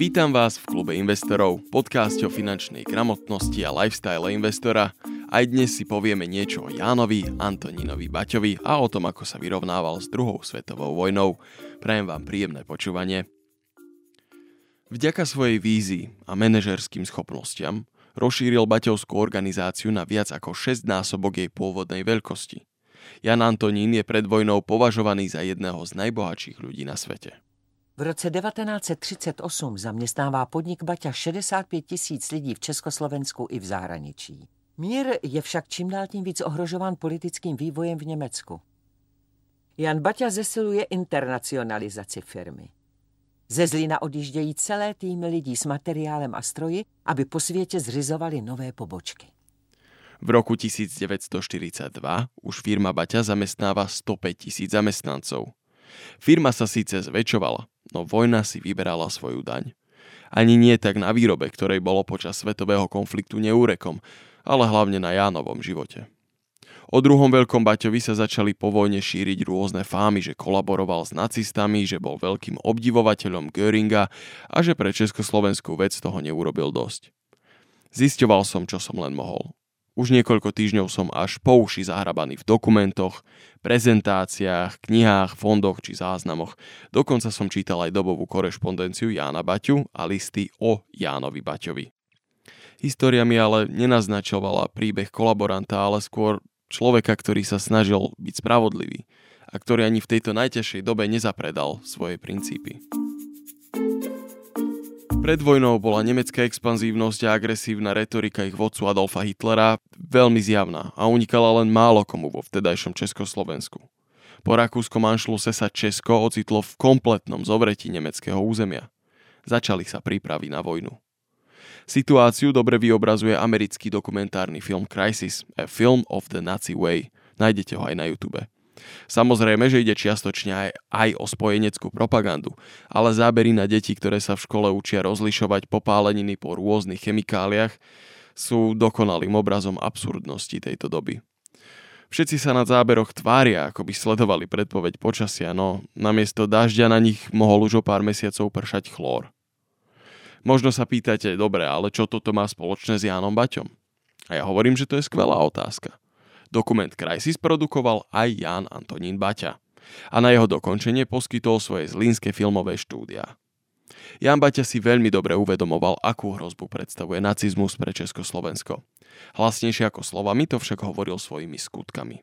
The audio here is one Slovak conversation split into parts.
Vítam vás v klube investorov, podcaste o finančnej gramotnosti a lifestyle investora. Aj dnes si povieme niečo o Jánovi, Antonínovi Baťovi a o tom, ako sa vyrovnával s druhou svetovou vojnou. Prajem vám príjemné počúvanie. Vďaka svojej vízii a manažerským schopnostiam rozšíril Baťovskú organizáciu na viac ako 6 násobok jej pôvodnej veľkosti. Jan Antonín je pred vojnou považovaný za jedného z najbohatších ľudí na svete. V roce 1938 zaměstnává podnik Baťa 65 tisíc lidí v Československu i v zahraničí. Mír je však čím dál tím víc ohrožován politickým vývojem v Německu. Jan Baťa zesiluje internacionalizaci firmy. Ze Zlína odjíždějí celé týmy lidí s materiálem a stroji, aby po světě zřizovali nové pobočky. V roku 1942 už firma Baťa zamestnáva 105 tisíc zamestnancov. Firma sa síce zväčšovala, no vojna si vyberala svoju daň. Ani nie tak na výrobe, ktorej bolo počas svetového konfliktu neúrekom, ale hlavne na Jánovom živote. O druhom veľkom Baťovi sa začali po vojne šíriť rôzne fámy, že kolaboroval s nacistami, že bol veľkým obdivovateľom Göringa a že pre Československú vec toho neurobil dosť. Zisťoval som, čo som len mohol. Už niekoľko týždňov som až po uši zahrabaný v dokumentoch, prezentáciách, knihách, fondoch či záznamoch. Dokonca som čítal aj dobovú korešpondenciu Jána Baťu a listy o Jánovi Baťovi. História mi ale nenaznačovala príbeh kolaboranta, ale skôr človeka, ktorý sa snažil byť spravodlivý a ktorý ani v tejto najťažšej dobe nezapredal svoje princípy. Pred vojnou bola nemecká expanzívnosť a agresívna retorika ich vodcu Adolfa Hitlera veľmi zjavná a unikala len málo komu vo vtedajšom Československu. Po rakúskom anšluse sa Česko ocitlo v kompletnom zovretí nemeckého územia. Začali sa prípravy na vojnu. Situáciu dobre vyobrazuje americký dokumentárny film Crisis, A Film of the Nazi Way. Nájdete ho aj na YouTube. Samozrejme, že ide čiastočne aj, aj o spojeneckú propagandu, ale zábery na deti, ktoré sa v škole učia rozlišovať popáleniny po rôznych chemikáliách, sú dokonalým obrazom absurdnosti tejto doby. Všetci sa na záberoch tvária, ako by sledovali predpoveď počasia, no namiesto dažďa na nich mohol už o pár mesiacov pršať chlór. Možno sa pýtate, dobre, ale čo toto má spoločné s Jánom Baťom? A ja hovorím, že to je skvelá otázka. Dokument Crisis produkoval aj Jan Antonín Baťa a na jeho dokončenie poskytol svoje zlínske filmové štúdia. Jan Baťa si veľmi dobre uvedomoval, akú hrozbu predstavuje nacizmus pre Československo. Hlasnejšie ako slovami to však hovoril svojimi skutkami.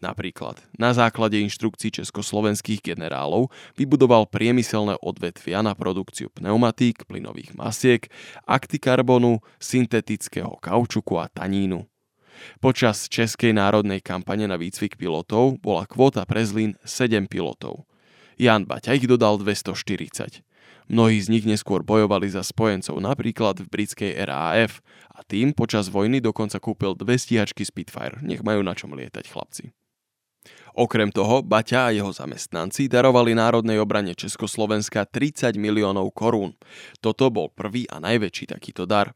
Napríklad, na základe inštrukcií československých generálov vybudoval priemyselné odvetvia na produkciu pneumatík, plynových masiek, aktikarbonu, syntetického kaučuku a tanínu. Počas Českej národnej kampane na výcvik pilotov bola kvóta pre Zlín 7 pilotov. Jan Baťa ich dodal 240. Mnohí z nich neskôr bojovali za spojencov, napríklad v britskej RAF a tým počas vojny dokonca kúpil dve stíhačky Spitfire, nech majú na čom lietať chlapci. Okrem toho, Baťa a jeho zamestnanci darovali Národnej obrane Československa 30 miliónov korún. Toto bol prvý a najväčší takýto dar.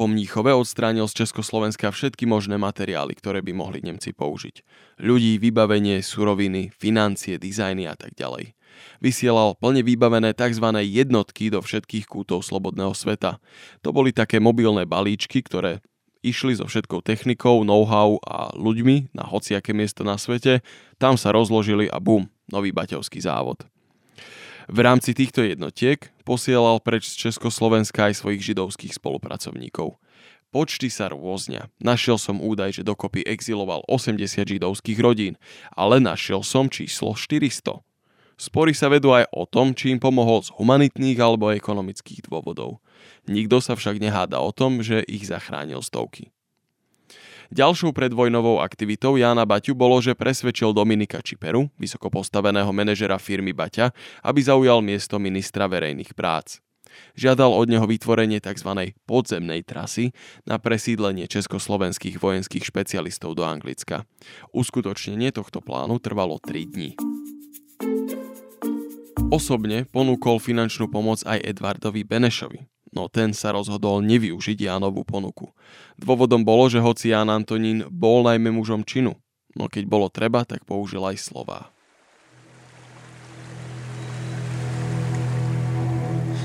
Po Mníchove odstránil z Československa všetky možné materiály, ktoré by mohli Nemci použiť. Ľudí, vybavenie, suroviny, financie, dizajny a tak ďalej. Vysielal plne vybavené tzv. jednotky do všetkých kútov slobodného sveta. To boli také mobilné balíčky, ktoré išli so všetkou technikou, know-how a ľuďmi na hociaké miesto na svete, tam sa rozložili a bum, nový baťovský závod. V rámci týchto jednotiek posielal preč z Československa aj svojich židovských spolupracovníkov. Počty sa rôznia. Našiel som údaj, že dokopy exiloval 80 židovských rodín, ale našiel som číslo 400. Spory sa vedú aj o tom, či im pomohol z humanitných alebo ekonomických dôvodov. Nikto sa však neháda o tom, že ich zachránil stovky. Ďalšou predvojnovou aktivitou Jána Baťu bolo, že presvedčil Dominika Čiperu, vysoko postaveného manažera firmy Baťa, aby zaujal miesto ministra verejných prác. Žiadal od neho vytvorenie tzv. podzemnej trasy na presídlenie československých vojenských špecialistov do Anglicka. Uskutočnenie tohto plánu trvalo 3 dní. Osobne ponúkol finančnú pomoc aj Edvardovi Benešovi, no ten sa rozhodol nevyužiť Jánovú ponuku. Dôvodom bolo, že hoci Ján Antonín bol najmä mužom činu, no keď bolo treba, tak použil aj slová.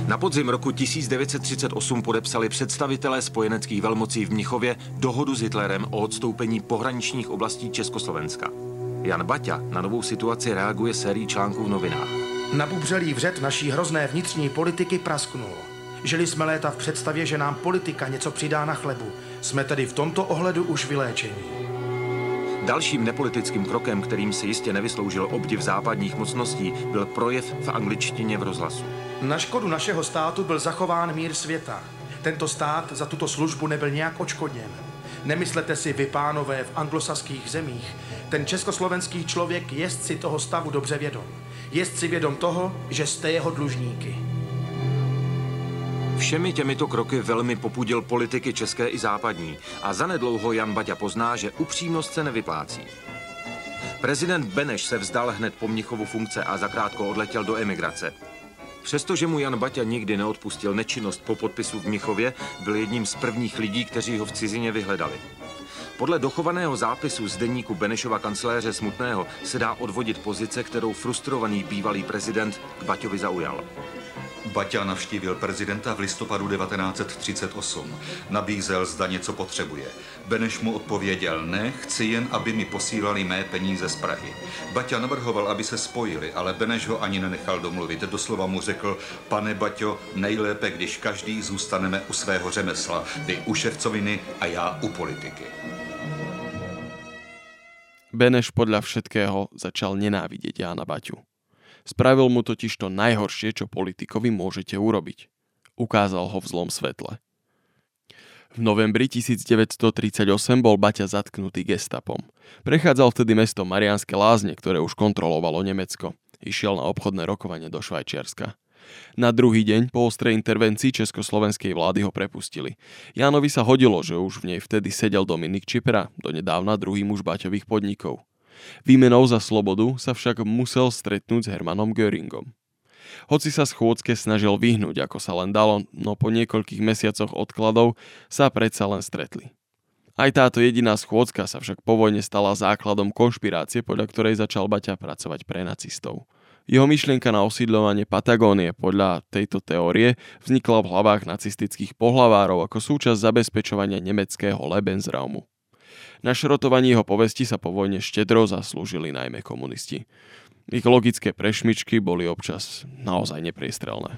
Na podzim roku 1938 podepsali představitelé spojeneckých velmocí v Mnichově dohodu s Hitlerem o odstoupení pohraničních oblastí Československa. Jan Baťa na novou situaci reaguje sérií článků v novinách. Nabubřelý vřet naší hrozné vnitřní politiky prasknul. Žili jsme léta v představě, že nám politika něco přidá na chlebu. Jsme tedy v tomto ohledu už vyléčení. Dalším nepolitickým krokem, kterým si jistě nevysloužil obdiv západních mocností, byl projev v angličtině v rozhlasu. Na škodu našeho státu byl zachován mír světa. Tento stát za tuto službu nebyl nějak očkodněn. Nemyslete si vy, pánové, v anglosaských zemích. Ten československý člověk je si toho stavu dobře vědom. Je si vědom toho, že jste jeho dlužníky. Všemi těmito kroky velmi popudil politiky české i západní a zanedlouho Jan Baťa pozná, že upřímnost se nevyplácí. Prezident Beneš se vzdal hned po Mnichovu funkce a zakrátko odletěl do emigrace. Přestože mu Jan Baťa nikdy neodpustil nečinnost po podpisu v Mnichově, byl jedním z prvních lidí, kteří ho v cizině vyhledali. Podle dochovaného zápisu z deníku Benešova kancléře Smutného se dá odvodit pozice, kterou frustrovaný bývalý prezident k Baťovi zaujal. Baťa navštívil prezidenta v listopadu 1938. Nabízel, zda něco potřebuje. Beneš mu odpověděl, ne, chci jen, aby mi posílali mé peníze z Prahy. Baťa navrhoval, aby se spojili, ale Beneš ho ani nenechal domluvit. Doslova mu řekl, pane Baťo, nejlépe, když každý zůstaneme u svého řemesla. Vy u ševcoviny a já u politiky. Beneš podľa všetkého začal nenávidieť Jána Baťu. Spravil mu totiž to najhoršie, čo politikovi môžete urobiť. Ukázal ho v zlom svetle. V novembri 1938 bol Baťa zatknutý gestapom. Prechádzal vtedy mesto Marianske lázne, ktoré už kontrolovalo Nemecko. Išiel na obchodné rokovanie do Švajčiarska. Na druhý deň po ostrej intervencii československej vlády ho prepustili. Jánovi sa hodilo, že už v nej vtedy sedel Dominik Čipera, donedávna druhý muž Baťových podnikov. Výmenou za slobodu sa však musel stretnúť s Hermanom Göringom. Hoci sa schôdzke snažil vyhnúť, ako sa len dalo, no po niekoľkých mesiacoch odkladov sa predsa len stretli. Aj táto jediná schôdzka sa však po vojne stala základom konšpirácie, podľa ktorej začal Baťa pracovať pre nacistov. Jeho myšlienka na osídľovanie Patagónie podľa tejto teórie vznikla v hlavách nacistických pohlavárov ako súčasť zabezpečovania nemeckého Lebensraumu. Na šrotovanie jeho povesti sa po vojne štedro zaslúžili najmä komunisti. Ich logické prešmičky boli občas naozaj nepriestrelné.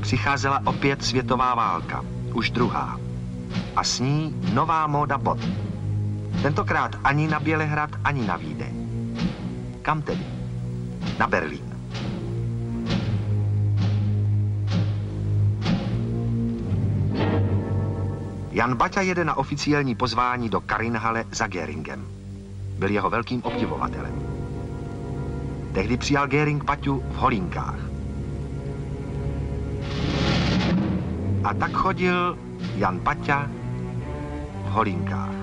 Přicházela opět světová válka, už druhá. A s ní nová móda bot. Tentokrát ani na Bělehrad, ani na Vídeň. Kam tedy? Na Berlín. Jan Baťa jede na oficiální pozvání do Karinhale za Geringem. Byl jeho velkým obdivovatelem. Tehdy přijal Gering Baťu v Holinkách. A tak chodil Jan Baťa v Holinkách.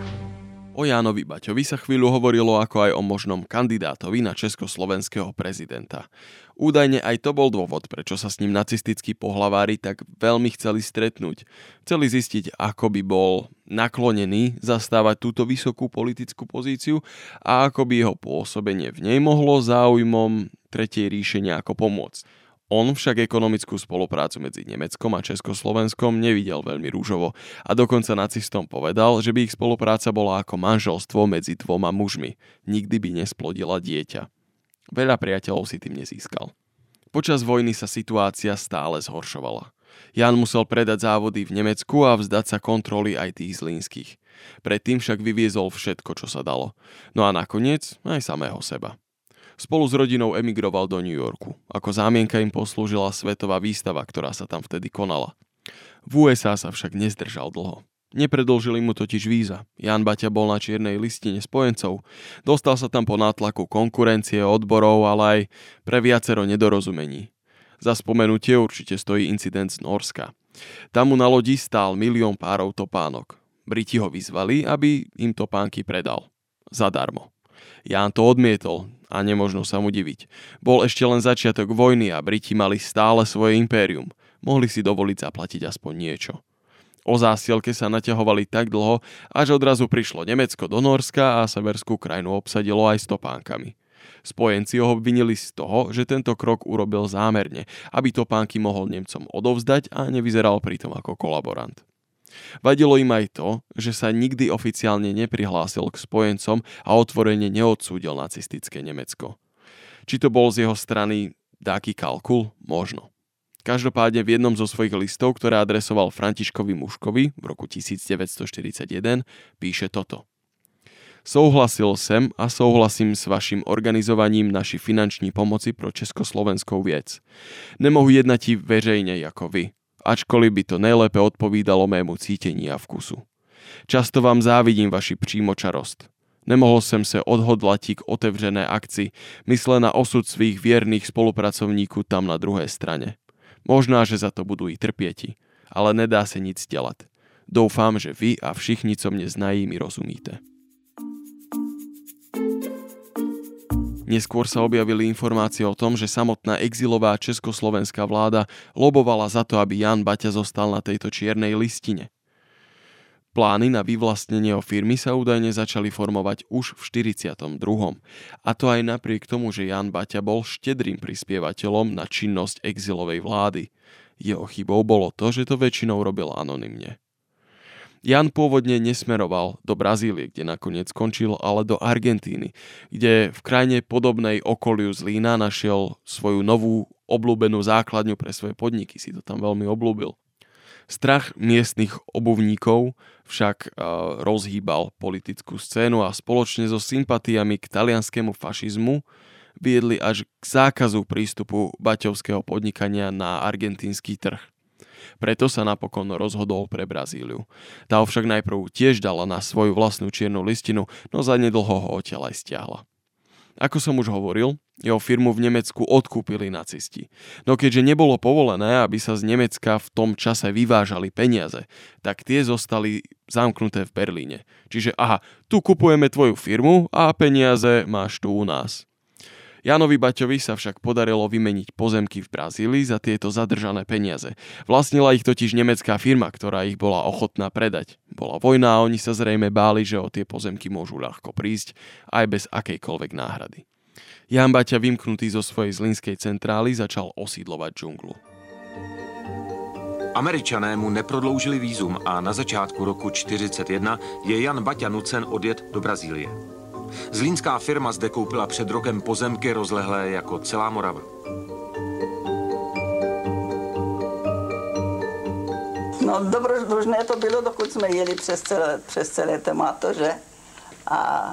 O Jánovi Baťovi sa chvíľu hovorilo ako aj o možnom kandidátovi na československého prezidenta. Údajne aj to bol dôvod, prečo sa s ním nacistickí pohlavári tak veľmi chceli stretnúť. Chceli zistiť, ako by bol naklonený zastávať túto vysokú politickú pozíciu a ako by jeho pôsobenie v nej mohlo záujmom Tretej ríše nejako pomôcť. On však ekonomickú spoluprácu medzi Nemeckom a Československom nevidel veľmi rúžovo a dokonca nacistom povedal, že by ich spolupráca bola ako manželstvo medzi dvoma mužmi. Nikdy by nesplodila dieťa. Veľa priateľov si tým nezískal. Počas vojny sa situácia stále zhoršovala. Jan musel predať závody v Nemecku a vzdať sa kontroly aj tých zlínskych. Predtým však vyviezol všetko, čo sa dalo. No a nakoniec aj samého seba. Spolu s rodinou emigroval do New Yorku. Ako zámienka im poslúžila svetová výstava, ktorá sa tam vtedy konala. V USA sa však nezdržal dlho. Nepredlžili mu totiž víza. Jan Baťa bol na čiernej listine spojencov. Dostal sa tam po nátlaku konkurencie, odborov, ale aj pre viacero nedorozumení. Za spomenutie určite stojí incident z Norska. Tam mu na lodi stál milión párov topánok. Briti ho vyzvali, aby im topánky predal. Zadarmo. Ján to odmietol a nemožno sa mu diviť. Bol ešte len začiatok vojny a Briti mali stále svoje impérium. Mohli si dovoliť zaplatiť aspoň niečo. O zásielke sa naťahovali tak dlho, až odrazu prišlo Nemecko do Norska a severskú krajinu obsadilo aj stopánkami. Spojenci ho obvinili z toho, že tento krok urobil zámerne, aby topánky mohol Nemcom odovzdať a nevyzeral pritom ako kolaborant. Vadilo im aj to, že sa nikdy oficiálne neprihlásil k spojencom a otvorene neodsúdil nacistické Nemecko. Či to bol z jeho strany dáky kalkul? Možno. Každopádne v jednom zo svojich listov, ktoré adresoval Františkovi Muškovi v roku 1941, píše toto. Souhlasil sem a souhlasím s vašim organizovaním naši finanční pomoci pro československou věc. Nemohu jednať veřejne ako vy, ačkoliv by to najlépe odpovídalo mému cítení a vkusu. Často vám závidím vaši přímočarost. Nemohol jsem se odhodlať k otevřené akci, mysle na osud svých vierných spolupracovníků tam na druhé strane. Možná, že za to budú i trpieti, ale nedá sa nic delať. Doufám, že vy a všichni, co mne znají, mi rozumíte. Neskôr sa objavili informácie o tom, že samotná exilová československá vláda lobovala za to, aby Jan Baťa zostal na tejto čiernej listine. Plány na vyvlastnenie o firmy sa údajne začali formovať už v 42. A to aj napriek tomu, že Jan Baťa bol štedrým prispievateľom na činnosť exilovej vlády. Jeho chybou bolo to, že to väčšinou robil anonymne. Jan pôvodne nesmeroval do Brazílie, kde nakoniec skončil, ale do Argentíny, kde v krajine podobnej okoliu Zlína našiel svoju novú obľúbenú základňu pre svoje podniky, si to tam veľmi obľúbil. Strach miestnych obuvníkov však uh, rozhýbal politickú scénu a spoločne so sympatiami k talianskému fašizmu viedli až k zákazu prístupu baťovského podnikania na argentínsky trh. Preto sa napokon rozhodol pre Brazíliu. Tá však najprv tiež dala na svoju vlastnú čiernu listinu, no zanedlho ho odtiaľ aj stiahla. Ako som už hovoril, jeho firmu v Nemecku odkúpili nacisti. No keďže nebolo povolené, aby sa z Nemecka v tom čase vyvážali peniaze, tak tie zostali zamknuté v Berlíne. Čiže aha, tu kupujeme tvoju firmu a peniaze máš tu u nás. Janovi Baťovi sa však podarilo vymeniť pozemky v Brazílii za tieto zadržané peniaze. Vlastnila ich totiž nemecká firma, ktorá ich bola ochotná predať. Bola vojna a oni sa zrejme báli, že o tie pozemky môžu ľahko prísť aj bez akejkoľvek náhrady. Jan Baťa vymknutý zo svojej zlinskej centrály začal osídlovať džunglu. Američané mu neprodloužili vízum a na začátku roku 1941 je Jan Baťa nucen odjet do Brazílie. Zlínská firma zde koupila před rokem pozemky rozlehlé jako celá Morava. No dobrodružné to bylo, dokud jsme jeli přes celé, přes celé témato, že? A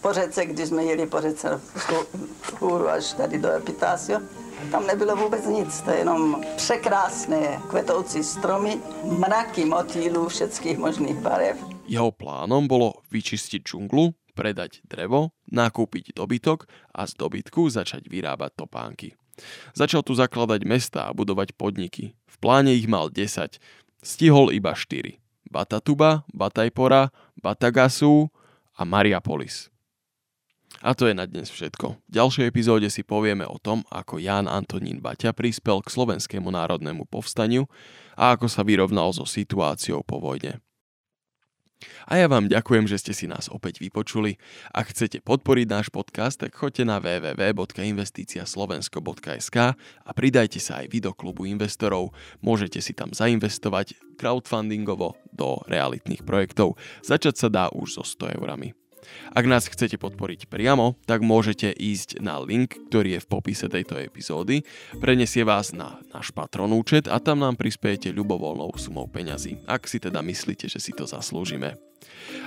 po řece, když jsme jeli po řece hůru až tady do Epitácio, tam nebylo vůbec nic, to je jenom překrásné kvetoucí stromy, mraky motýlů všetkých možných barev. Jeho plánom bolo vyčistiť džunglu, predať drevo, nakúpiť dobytok a z dobytku začať vyrábať topánky. Začal tu zakladať mesta a budovať podniky. V pláne ich mal 10, stihol iba 4. Batatuba, Batajpora, Batagasu a Mariapolis. A to je na dnes všetko. V ďalšej epizóde si povieme o tom, ako Ján Antonín Baťa prispel k slovenskému národnému povstaniu a ako sa vyrovnal so situáciou po vojne. A ja vám ďakujem, že ste si nás opäť vypočuli. Ak chcete podporiť náš podcast, tak choďte na www.investiciaslovensko.sk a pridajte sa aj vy do klubu investorov. Môžete si tam zainvestovať crowdfundingovo do realitných projektov. Začať sa dá už so 100 eurami. Ak nás chcete podporiť priamo, tak môžete ísť na link, ktorý je v popise tejto epizódy, prenesie vás na náš patron účet a tam nám prispiejete ľubovoľnou sumou peňazí, ak si teda myslíte, že si to zaslúžime.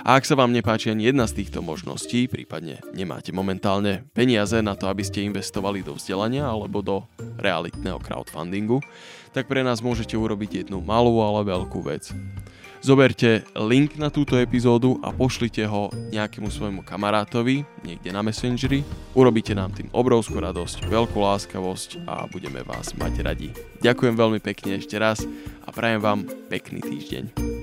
A ak sa vám nepáči ani jedna z týchto možností, prípadne nemáte momentálne peniaze na to, aby ste investovali do vzdelania alebo do realitného crowdfundingu, tak pre nás môžete urobiť jednu malú, ale veľkú vec. Zoberte link na túto epizódu a pošlite ho nejakému svojmu kamarátovi niekde na Messengeri. Urobíte nám tým obrovskú radosť, veľkú láskavosť a budeme vás mať radi. Ďakujem veľmi pekne ešte raz a prajem vám pekný týždeň.